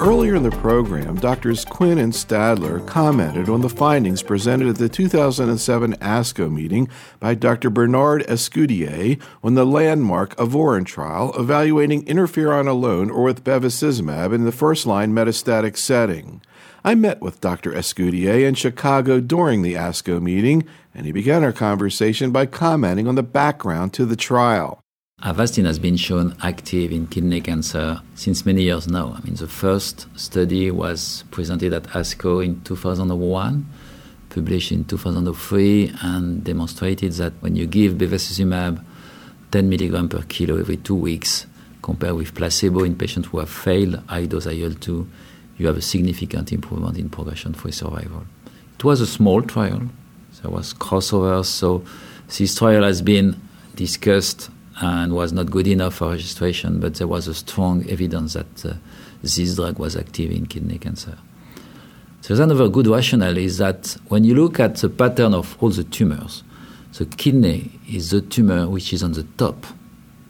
Earlier in the program, Doctors Quinn and Stadler commented on the findings presented at the 2007 ASCO meeting by Dr. Bernard Escudier on the landmark Avoren trial evaluating interferon alone or with bevacizumab in the first line metastatic setting. I met with Dr. Escudier in Chicago during the ASCO meeting, and he began our conversation by commenting on the background to the trial. Avastin has been shown active in kidney cancer since many years now. I mean, the first study was presented at ASCO in 2001, published in 2003, and demonstrated that when you give bevacizumab 10 milligram per kilo every two weeks, compared with placebo in patients who have failed high dose IL-2, you have a significant improvement in progression-free survival. It was a small trial. There was crossover, so this trial has been discussed and was not good enough for registration, but there was a strong evidence that uh, this drug was active in kidney cancer. So another good rationale is that when you look at the pattern of all the tumors, the kidney is the tumor which is on the top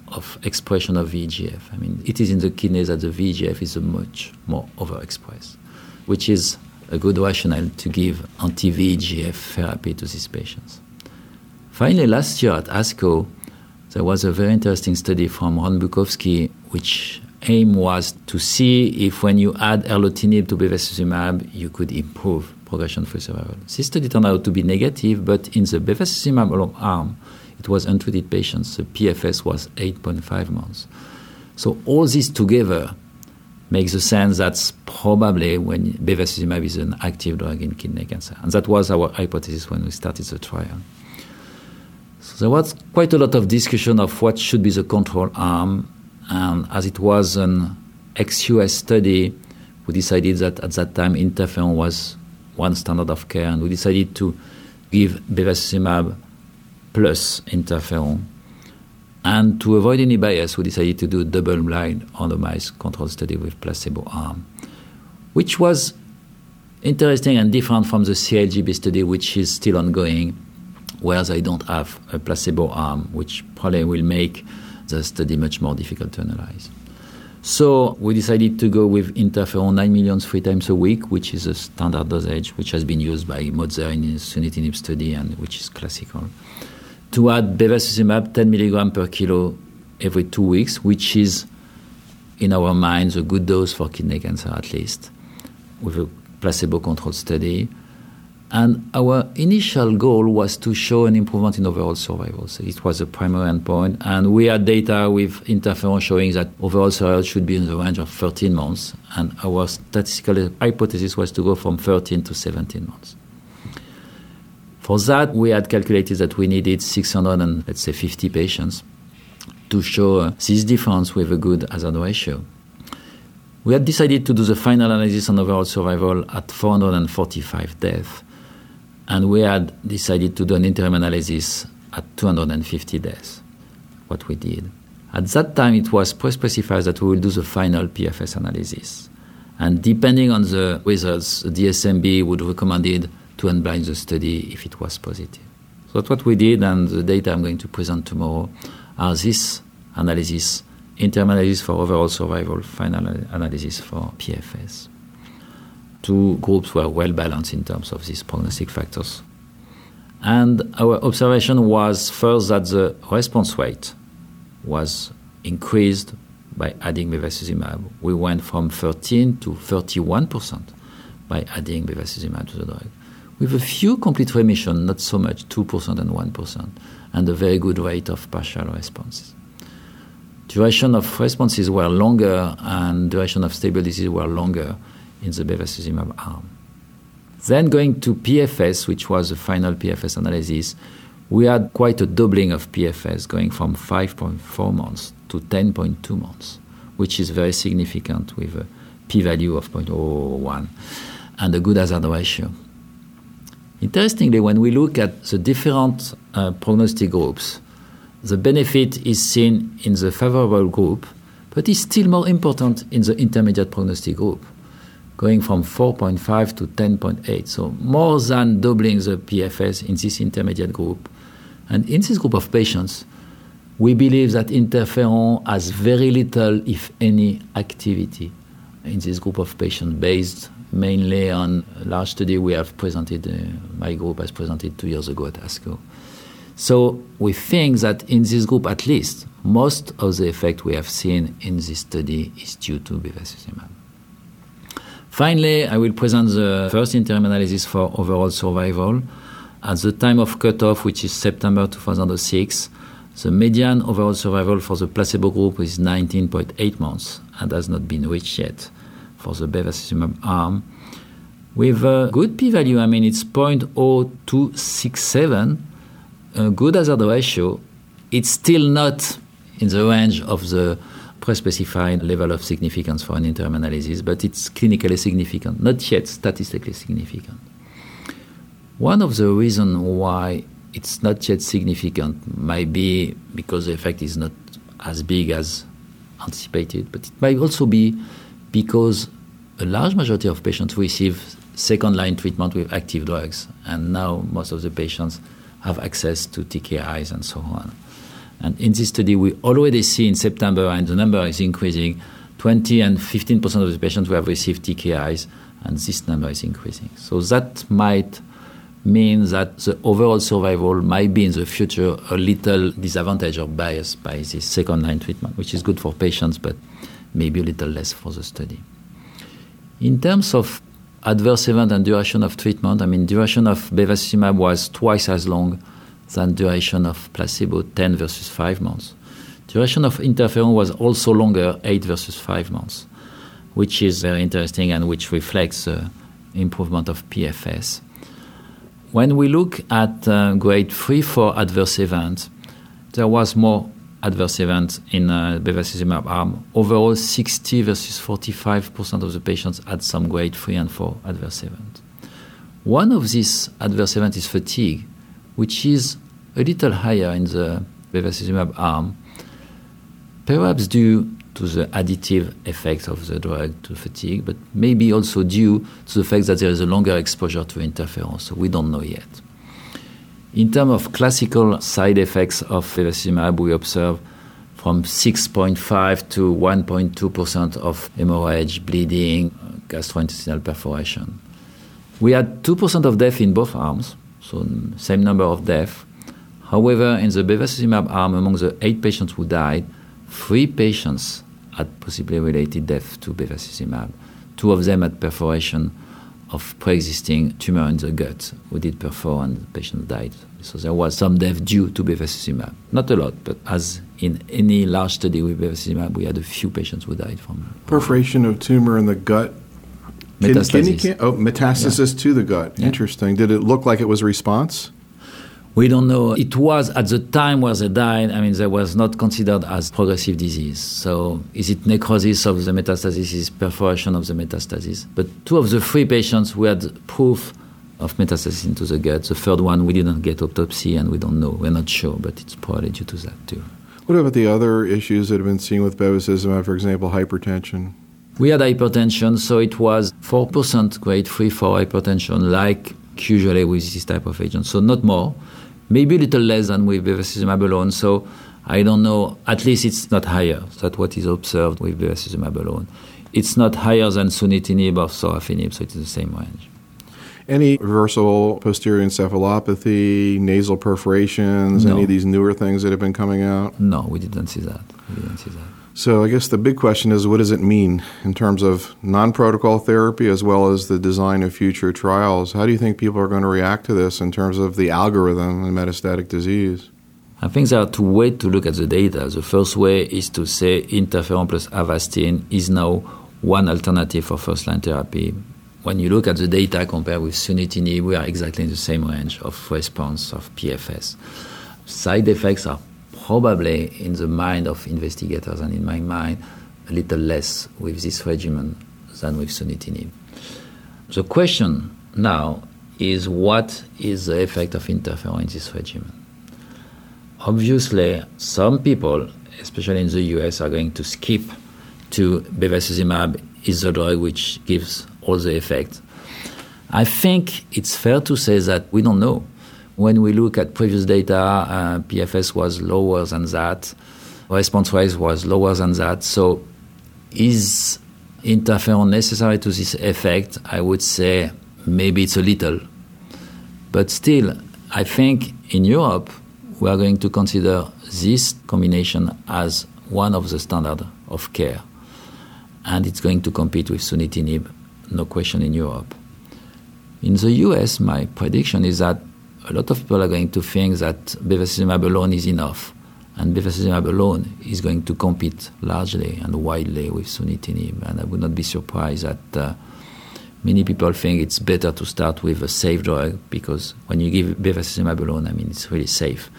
of expression of VEGF. I mean, it is in the kidney that the VEGF is much more overexpressed, which is a good rationale to give anti-VEGF therapy to these patients. Finally, last year at ASCO, there was a very interesting study from Ron Bukowski, which aim was to see if when you add erlotinib to bevacizumab, you could improve progression-free survival. This study turned out to be negative, but in the bevacizumab arm, it was untreated patients. The PFS was 8.5 months. So all this together makes the sense that's probably when bevacizumab is an active drug in kidney cancer. And that was our hypothesis when we started the trial. There was quite a lot of discussion of what should be the control arm, and as it was an ex-US study, we decided that at that time interferon was one standard of care, and we decided to give bevacizumab plus interferon. And to avoid any bias, we decided to do a double-blind randomized control study with placebo arm, which was interesting and different from the CALGB study, which is still ongoing whereas they don't have a placebo arm, which probably will make the study much more difficult to analyze. So we decided to go with interferon 9 millions three times a week, which is a standard dosage, which has been used by Motzer in his sunitinib study and which is classical. To add bevacizumab 10 milligram per kilo every two weeks, which is in our minds a good dose for kidney cancer at least, with a placebo-controlled study. And our initial goal was to show an improvement in overall survival. So it was the primary endpoint. And we had data with interferon showing that overall survival should be in the range of 13 months. And our statistical hypothesis was to go from 13 to 17 months. For that, we had calculated that we needed 600 and let's say 50 patients to show uh, this difference with a good hazard ratio. We had decided to do the final analysis on overall survival at 445 deaths and we had decided to do an interim analysis at 250 days, what we did. At that time, it was pre-specified that we will do the final PFS analysis. And depending on the results, the DSMB would recommend it to unblind the study if it was positive. So that's what we did, and the data I'm going to present tomorrow are this analysis, interim analysis for overall survival, final analysis for PFS two groups were well balanced in terms of these prognostic factors. And our observation was first that the response rate was increased by adding bevacizumab. We went from 13 to 31 percent by adding bevacizumab to the drug, with a few complete remission, not so much, 2 percent and 1 percent, and a very good rate of partial responses. Duration of responses were longer, and duration of stable disease were longer in the bevacizumab arm. Then going to PFS, which was the final PFS analysis, we had quite a doubling of PFS, going from 5.4 months to 10.2 months, which is very significant with a p-value of 0.001 and a good hazard ratio. Interestingly, when we look at the different uh, prognostic groups, the benefit is seen in the favorable group, but is still more important in the intermediate prognostic group going from 4.5 to 10.8. So more than doubling the PFS in this intermediate group. And in this group of patients, we believe that interferon has very little, if any, activity in this group of patients based mainly on a large study we have presented, uh, my group has presented two years ago at ASCO. So we think that in this group, at least, most of the effect we have seen in this study is due to bevacizumab. Finally, I will present the first interim analysis for overall survival. At the time of cutoff, which is September 2006, the median overall survival for the placebo group is 19.8 months and has not been reached yet for the bevacizumab arm. With a good p-value, I mean it's 0.0267, a good hazard ratio, it's still not in the range of the pre-specified level of significance for an interim analysis, but it's clinically significant, not yet statistically significant. One of the reasons why it's not yet significant might be because the effect is not as big as anticipated, but it might also be because a large majority of patients receive second line treatment with active drugs, and now most of the patients have access to TKIs and so on. And in this study, we already see in September, and the number is increasing, 20 and 15 percent of the patients who have received TKIs, and this number is increasing. So that might mean that the overall survival might be in the future a little disadvantaged or biased by this second line treatment, which is good for patients, but maybe a little less for the study. In terms of adverse event and duration of treatment, I mean, duration of bevacizumab was twice as long than duration of placebo, 10 versus 5 months. Duration of interferon was also longer, 8 versus 5 months, which is very interesting and which reflects the improvement of PFS. When we look at uh, grade 3 for adverse events, there was more adverse events in uh, bevacizumab arm. Overall, 60 versus 45% of the patients had some grade 3 and 4 adverse events. One of these adverse events is fatigue, which is a little higher in the bevacizumab arm, perhaps due to the additive effect of the drug to fatigue, but maybe also due to the fact that there is a longer exposure to interferon, so we don't know yet. In terms of classical side effects of bevacizumab, we observe from 6.5 to 1.2% of hemorrhage, bleeding, gastrointestinal perforation. We had 2% of death in both arms, so same number of deaths. However, in the bevacizumab arm, among the eight patients who died, three patients had possibly related death to bevacizumab. Two of them had perforation of pre-existing tumor in the gut who did perform and the patient died. So there was some death due to bevacizumab. Not a lot, but as in any large study with bevacizumab, we had a few patients who died from perforation of tumor in the gut Metastasis. Can, oh, metastasis yeah. to the gut. Yeah. Interesting. Did it look like it was a response? We don't know. It was at the time where they died, I mean, they was not considered as progressive disease. So is it necrosis of the metastasis, is perforation of the metastasis? But two of the three patients we had proof of metastasis into the gut, the third one, we didn't get autopsy and we don't know. We're not sure, but it's probably due to that too. What about the other issues that have been seen with bevacizumab, for example, hypertension? We had hypertension, so it was 4% grade 3 for hypertension, like usually with this type of agent. So not more, maybe a little less than with bevacizumab alone. So I don't know, at least it's not higher. That's what is observed with bevacizumab alone. It's not higher than sunitinib or sorafenib, so it's the same range. Any reversible posterior encephalopathy, nasal perforations, no. any of these newer things that have been coming out? No, we didn't see that. We didn't see that. So I guess the big question is what does it mean in terms of non protocol therapy as well as the design of future trials? How do you think people are going to react to this in terms of the algorithm in metastatic disease? I think there are two ways to look at the data. The first way is to say interferon plus Avastin is now one alternative for first line therapy. When you look at the data compared with sunitinib, we are exactly in the same range of response of PFS. Side effects are probably in the mind of investigators and in my mind a little less with this regimen than with sunitinib. The question now is what is the effect of interferon in this regimen? Obviously, some people, especially in the US, are going to skip to bevacizumab is the drug which gives all the effect. I think it's fair to say that we don't know when we look at previous data, uh, PFS was lower than that, response rate was lower than that. So, is interferon necessary to this effect, I would say maybe it's a little. But still, I think in Europe, we are going to consider this combination as one of the standard of care. And it's going to compete with sunitinib, no question in Europe. In the US, my prediction is that a lot of people are going to think that bevacizumab alone is enough. And bevacizumab alone is going to compete largely and widely with sunitinib. And I would not be surprised that uh, many people think it's better to start with a safe drug because when you give bevacizumab alone, I mean, it's really safe,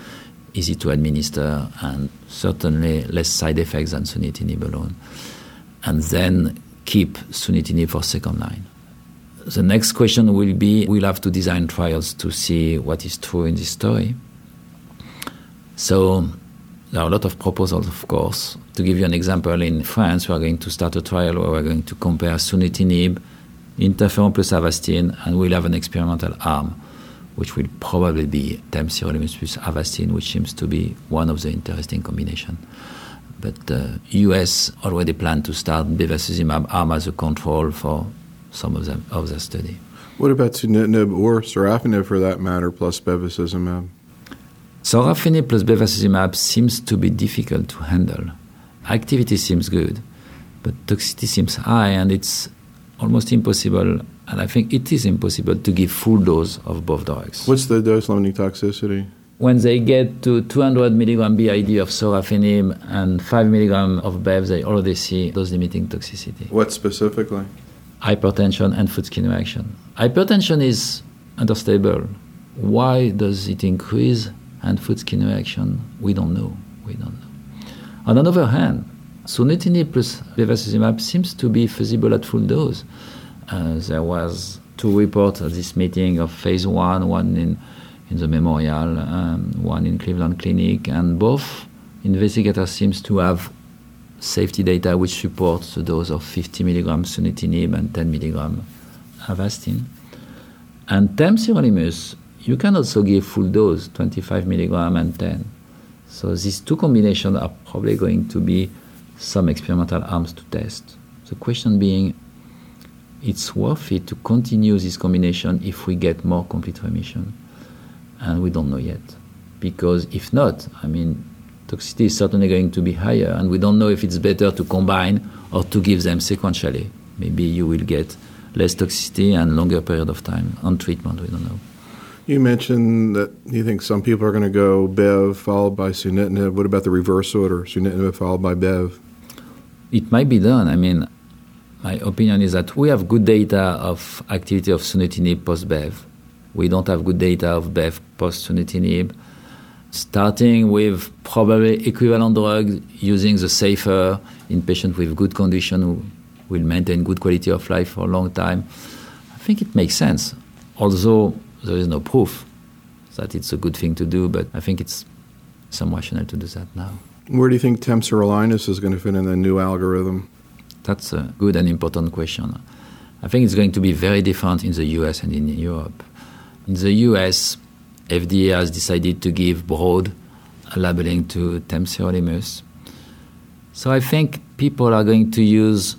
easy to administer, and certainly less side effects than sunitinib alone. And then keep sunitinib for second line. The next question will be we'll have to design trials to see what is true in this story. So there are a lot of proposals, of course. To give you an example, in France, we are going to start a trial where we're going to compare sunitinib, interferon plus Avastin, and we'll have an experimental arm, which will probably be temsirolimus plus Avastin, which seems to be one of the interesting combinations. But the uh, US already planned to start bevacizumab arm as a control for some of them of the study. What about sunitinib or sorafenib for that matter, plus bevacizumab? Sorafenib plus bevacizumab seems to be difficult to handle. Activity seems good, but toxicity seems high, and it's almost impossible. And I think it is impossible to give full dose of both drugs. What's the dose-limiting toxicity? When they get to 200 milligram BID of sorafenib and 5 milligram of BEV, they already see dose-limiting toxicity. What specifically? Hypertension and food skin reaction. Hypertension is understable. Why does it increase? Hand-foot skin reaction, we don't know. We don't know. On the other hand, sunitinib plus bevacizumab seems to be feasible at full dose. Uh, there was two reports at this meeting of phase one, one in, in the Memorial, um, one in Cleveland Clinic, and both investigators seems to have safety data which supports the dose of 50 milligram sunitinib and 10 milligram Avastin. And temsirolimus, you can also give full dose, 25 milligram and 10. So these two combinations are probably going to be some experimental arms to test. The question being, it's worth it to continue this combination if we get more complete remission. And we don't know yet. Because if not, I mean, toxicity is certainly going to be higher, and we don't know if it's better to combine or to give them sequentially. Maybe you will get less toxicity and longer period of time on treatment, we don't know. You mentioned that you think some people are going to go Bev followed by sunitinib. What about the reverse order, sunitinib followed by Bev? It might be done. I mean, my opinion is that we have good data of activity of sunitinib post Bev. We don't have good data of Bev post sunitinib. Starting with probably equivalent drugs, using the safer in patients with good condition who will maintain good quality of life for a long time. I think it makes sense. Although there is no proof that it's a good thing to do, but I think it's some rationale to do that now. Where do you think temsirolimus is going to fit in the new algorithm? That's a good and important question. I think it's going to be very different in the US and in Europe. In the US, FDA has decided to give broad labeling to temsirolimus. So I think people are going to use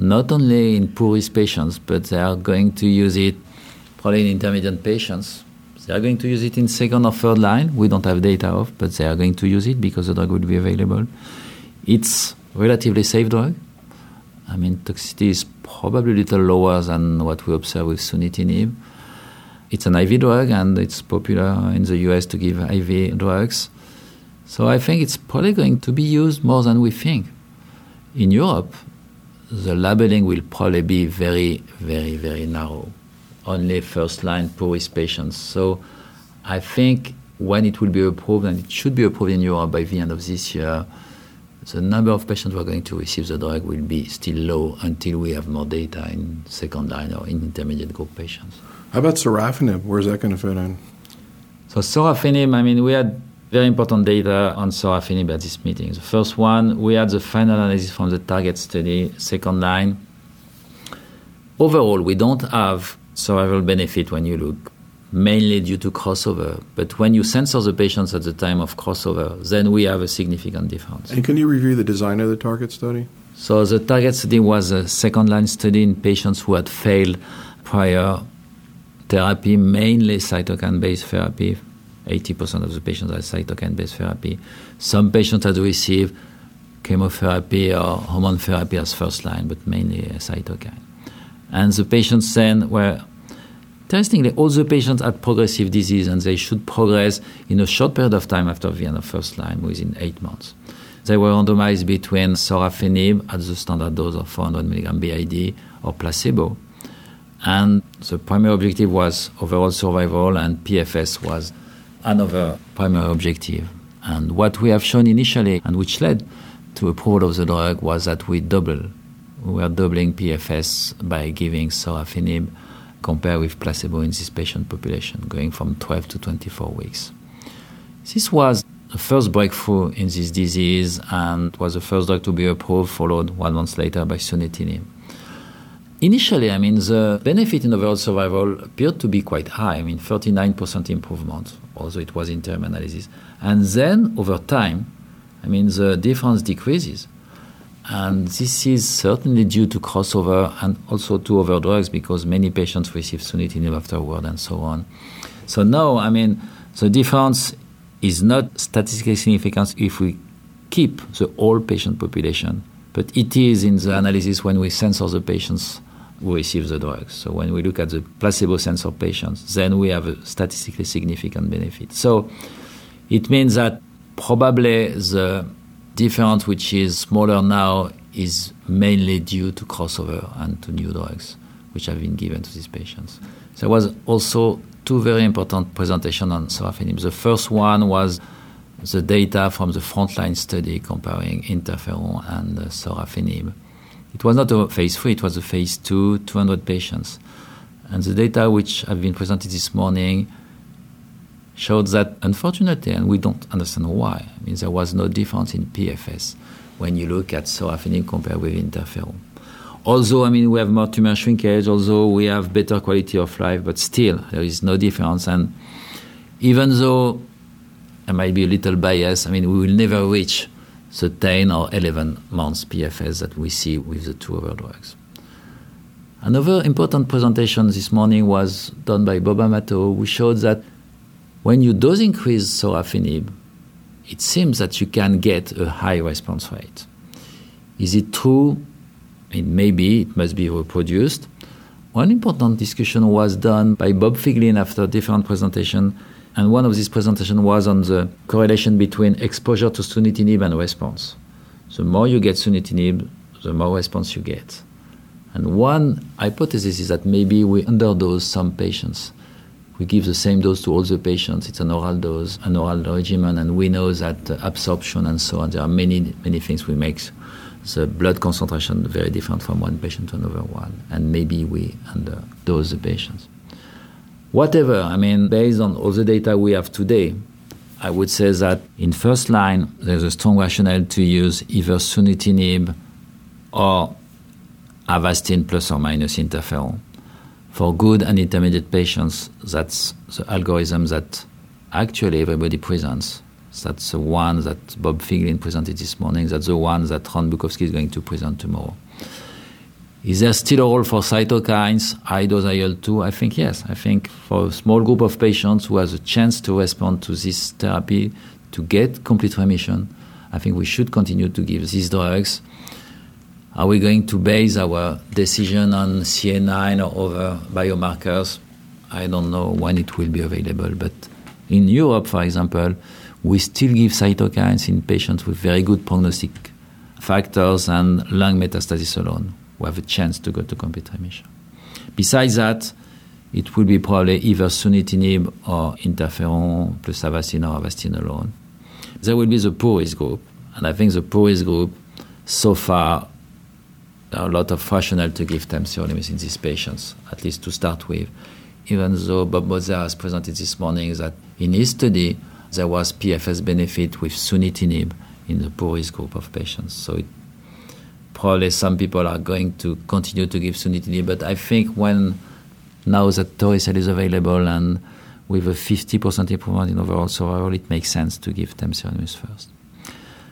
not only in poorest patients, but they are going to use it probably in intermediate patients they are going to use it in second or third line. We don't have data of, but they are going to use it because the drug will be available. It's relatively safe drug. I mean, toxicity is probably a little lower than what we observe with sunitinib. It's an IV drug, and it's popular in the US to give IV drugs. So I think it's probably going to be used more than we think. In Europe, the labeling will probably be very, very, very narrow only first line poor risk patients. So I think when it will be approved, and it should be approved in Europe by the end of this year, the number of patients who are going to receive the drug will be still low until we have more data in second line or in intermediate group patients. How about sorafenib? Where's that going to fit in? So sorafenib, I mean, we had very important data on sorafenib at this meeting. The first one, we had the final analysis from the target study, second line. Overall, we don't have survival benefit when you look, mainly due to crossover. But when you censor the patients at the time of crossover, then we have a significant difference. And can you review the design of the target study? So the target study was a second line study in patients who had failed prior therapy, mainly cytokine based therapy. 80% of the patients had cytokine based therapy. Some patients had received chemotherapy or hormone therapy as first line, but mainly cytokine. And the patients then were, interestingly, all the patients had progressive disease and they should progress in a short period of time after the end of first line, within eight months. They were randomized between sorafenib at the standard dose of 400 mg BID or placebo. And the primary objective was overall survival, and PFS was another primary objective. And what we have shown initially, and which led to approval of the drug, was that we double, we were doubling PFS by giving sorafenib compared with placebo in this patient population, going from 12 to 24 weeks. This was the first breakthrough in this disease and was the first drug to be approved, followed one month later by sunitinib. Initially, I mean, the benefit in overall survival appeared to be quite high. I mean, 39% improvement, although it was interim analysis. And then, over time, I mean, the difference decreases. And this is certainly due to crossover and also to other drugs because many patients receive sunitinib afterward and so on. So now, I mean, the difference is not statistically significant if we keep the whole patient population, but it is in the analysis when we censor the patients who receive the drugs. So when we look at the placebo censor patients, then we have a statistically significant benefit. So it means that probably the difference, which is smaller now, is mainly due to crossover and to new drugs which have been given to these patients. There was also two very important presentations on sorafenib. The first one was the data from the frontline study comparing interferon and sorafenib. It was not a phase three, it was a phase two, 200 patients. And the data which have been presented this morning showed that, unfortunately, and we don't understand why, I mean, there was no difference in PFS when you look at sorafenib compared with interferon. Although, I mean, we have more tumor shrinkage, although we have better quality of life, but still, there is no difference. And even though I might be a little biased, I mean, we will never reach the 10 or 11 months PFS that we see with the two other drugs. Another important presentation this morning was done by Bob Amato, who showed that when you dose increase sorafenib, it seems that you can get a high response rate. Is it true it may be, it must be reproduced. One important discussion was done by Bob Figlin after different presentation, and one of these presentations was on the correlation between exposure to sunitinib and response. The more you get sunitinib, the more response you get. And one hypothesis is that maybe we underdose some patients. We give the same dose to all the patients. It's an oral dose, an oral regimen, and we know that uh, absorption and so on. There are many, many things we make the blood concentration very different from one patient to another one, and maybe we underdose the patients. Whatever, I mean, based on all the data we have today, I would say that in first line, there's a strong rationale to use either sunitinib or Avastin plus or minus interferon. For good and intermediate patients, that's the algorithm that actually everybody presents that's the one that Bob Figlin presented this morning. That's the one that Ron Bukowski is going to present tomorrow. Is there still a role for cytokines, high dose IL-2? I think yes. I think for a small group of patients who has a chance to respond to this therapy to get complete remission, I think we should continue to give these drugs. Are we going to base our decision on CA9 or other biomarkers? I don't know when it will be available, but in Europe, for example, we still give cytokines in patients with very good prognostic factors and lung metastasis alone, who have a chance to go to complete remission. Besides that, it will be probably either sunitinib or interferon plus Avastin or Avastin alone. There will be the poorest group, and I think the poorest group, so far, a lot of rationale to give temsirolimus in these patients, at least to start with. Even though Bob Motzer has presented this morning that in his study, there was PFS benefit with sunitinib in the poorest group of patients. So it, probably some people are going to continue to give sunitinib, but I think when now that Torisel is available and with a 50% improvement in overall survival, it makes sense to give temsirolimus first.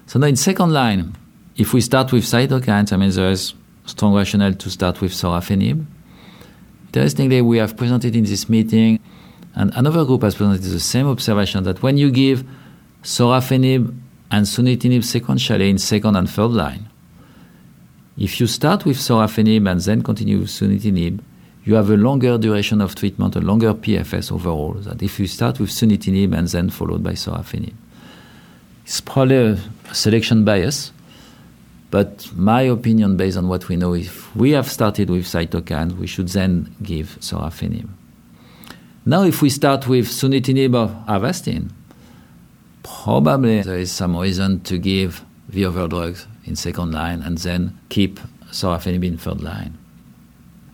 So now in second line, If we start with cytokines, I mean, there is strong rationale to start with sorafenib. Interestingly, we have presented in this meeting, and another group has presented the same observation that when you give sorafenib and sunitinib sequentially in second and third line, if you start with sorafenib and then continue with sunitinib, you have a longer duration of treatment, a longer PFS overall, than if you start with sunitinib and then followed by sorafenib. It's probably a selection bias, but my opinion, based on what we know, if we have started with cytokines, we should then give sorafenib. Now, if we start with sunitinib or Avastin, probably there is some reason to give the other drugs in second line and then keep sorafenib in third line.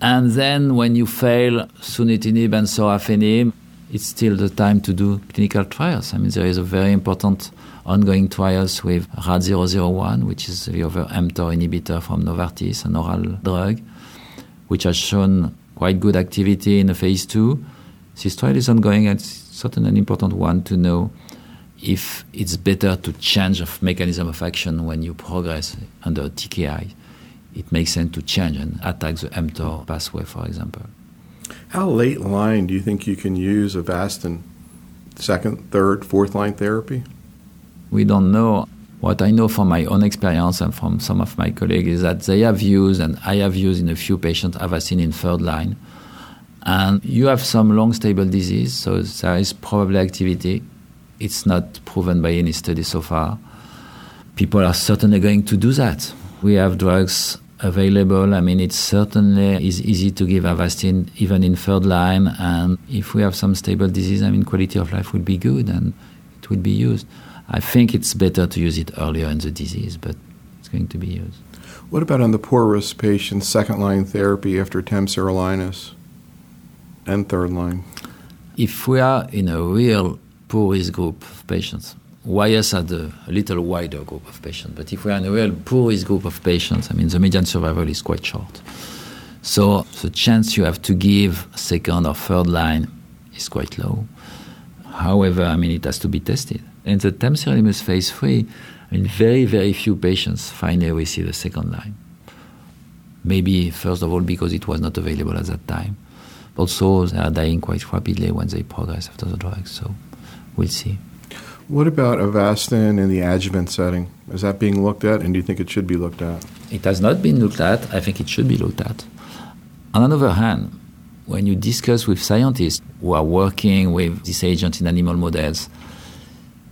And then when you fail sunitinib and sorafenib, it's still the time to do clinical trials. I mean, there is a very important ongoing trials with RAD001, which is the other mTOR inhibitor from Novartis, an oral drug, which has shown quite good activity in the phase two. This trial is ongoing, and it's certainly an important one to know if it's better to change of mechanism of action when you progress under TKI it makes sense to change and attack the mTOR pathway, for example. How late line do you think you can use Avastin? Second, third, fourth line therapy? We don't know. What I know from my own experience and from some of my colleagues is that they have used, and I have used in a few patients, Avastin in third line. And you have some long stable disease, so there is probably activity. It's not proven by any study so far. People are certainly going to do that. We have drugs available. I mean, it certainly is easy to give Avastin even in third line. And if we have some stable disease, I mean, quality of life would be good and it would be used. I think it's better to use it earlier in the disease, but it's going to be used. What about on the poor risk patients, second line therapy after temsirolimus and third line? If we are in a real poor risk group of patients, YS had a, a, little wider group of patients, but if we are in a real poorest group of patients, I mean, the median survival is quite short. So the chance you have to give second or third line is quite low. However, I mean, it has to be tested. In the temsirolimus phase three, I mean, very, very few patients finally receive the second line. Maybe, first of all, because it was not available at that time. Also, they are dying quite rapidly when they progress after the drug. So we'll see. What about Avastin in the adjuvant setting? Is that being looked at, and do you think it should be looked at? It has not been looked at. I think it should be looked at. On the other hand, when you discuss with scientists who are working with this agent in animal models,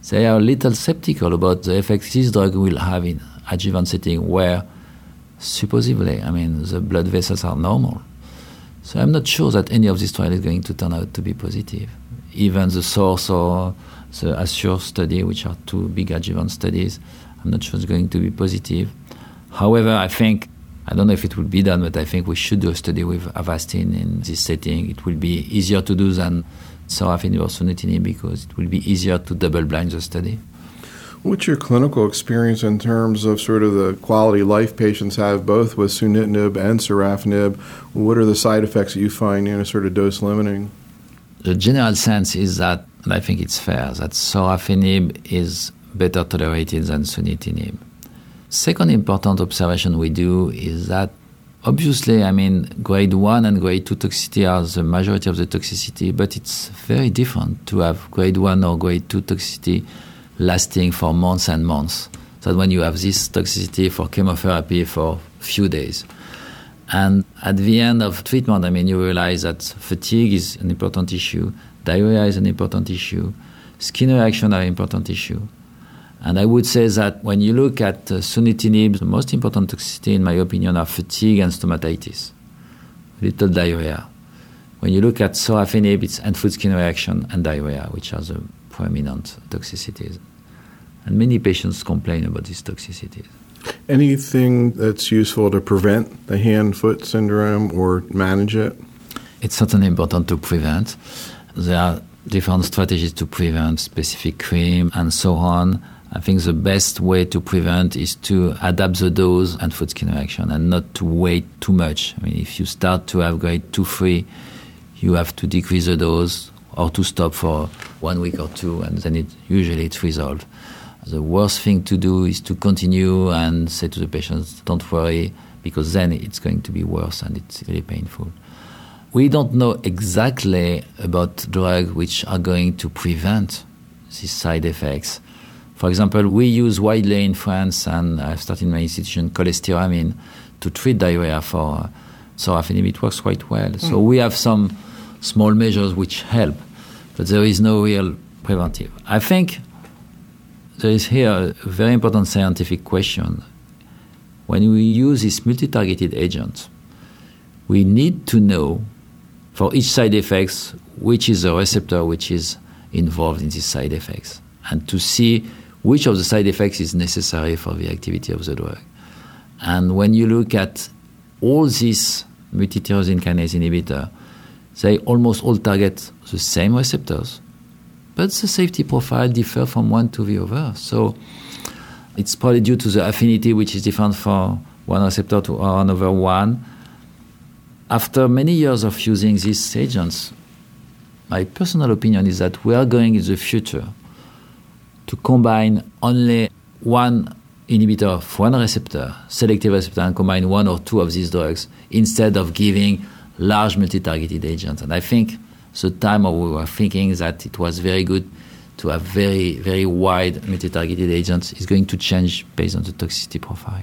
they are a little skeptical about the effect this drug will have in adjuvant setting where supposedly, I mean, the blood vessels are normal. So I'm not sure that any of this trial is going to turn out to be positive. Even the SORCE or the ASSURE study, which are two big adjuvant studies. I'm not sure it's going to be positive. However, I think, I don't know if it will be done, but I think we should do a study with Avastin in this setting. It will be easier to do than sorafenib or sunitinib because it will be easier to double blind the study. What's your clinical experience in terms of sort of the quality life patients have both with sunitinib and sorafenib? What are the side effects that you find, you know, sort of dose limiting? The general sense is that and I think it's fair that sorafenib is better tolerated than sunitinib. Second important observation we do is that obviously, I mean, grade 1 and grade 2 toxicity are the majority of the toxicity, but it's very different to have grade 1 or grade 2 toxicity lasting for months and months. So when you have this toxicity for chemotherapy for few days. And at the end of treatment, I mean, you realize that fatigue is an important issue, Diarrhea is an important issue. Skin reaction are an important issue. And I would say that when you look at uh, sunitinib, the most important toxicity, in my opinion, are fatigue and stomatitis, little diarrhea. When you look at sorafenib, it's hand-foot skin reaction and diarrhea, which are the prominent toxicities. And many patients complain about these toxicities. Anything that's useful to prevent the hand foot syndrome or manage it? It's certainly important to prevent. There are different strategies to prevent specific cream and so on. I think the best way to prevent is to adapt the dose and food skin reaction and not to wait too much. I mean, if you start to have grade 2 3, you have to decrease the dose or to stop for one week or two, and then it usually it's resolved. The worst thing to do is to continue and say to the patients, don't worry, because then it's going to be worse and it's really painful. We don't know exactly about drugs which are going to prevent these side effects. For example, we use widely in France, and I've started in my institution cholestyramine to treat diarrhea for sorafenib. It works quite well. Mm. So we have some small measures which help, but there is no real preventive. I think there is here a very important scientific question. When we use this multi-targeted agent, we need to know for each side effects which is the receptor which is involved in these side effects and to see which of the side effects is necessary for the activity of the drug. And when you look at all these multi-tyrosine kinase inhibitor, they almost all target the same receptors, but the safety profile differ from one to the other. So it's probably due to the affinity which is different for one receptor to another one. After many years of using these agents, my personal opinion is that we are going in the future to combine only one inhibitor of one receptor, selective receptor, and combine one or two of these drugs instead of giving large multi-targeted agents. And I think the time we were thinking that it was very good to have very, very wide multi-targeted agents is going to change based on the toxicity profile.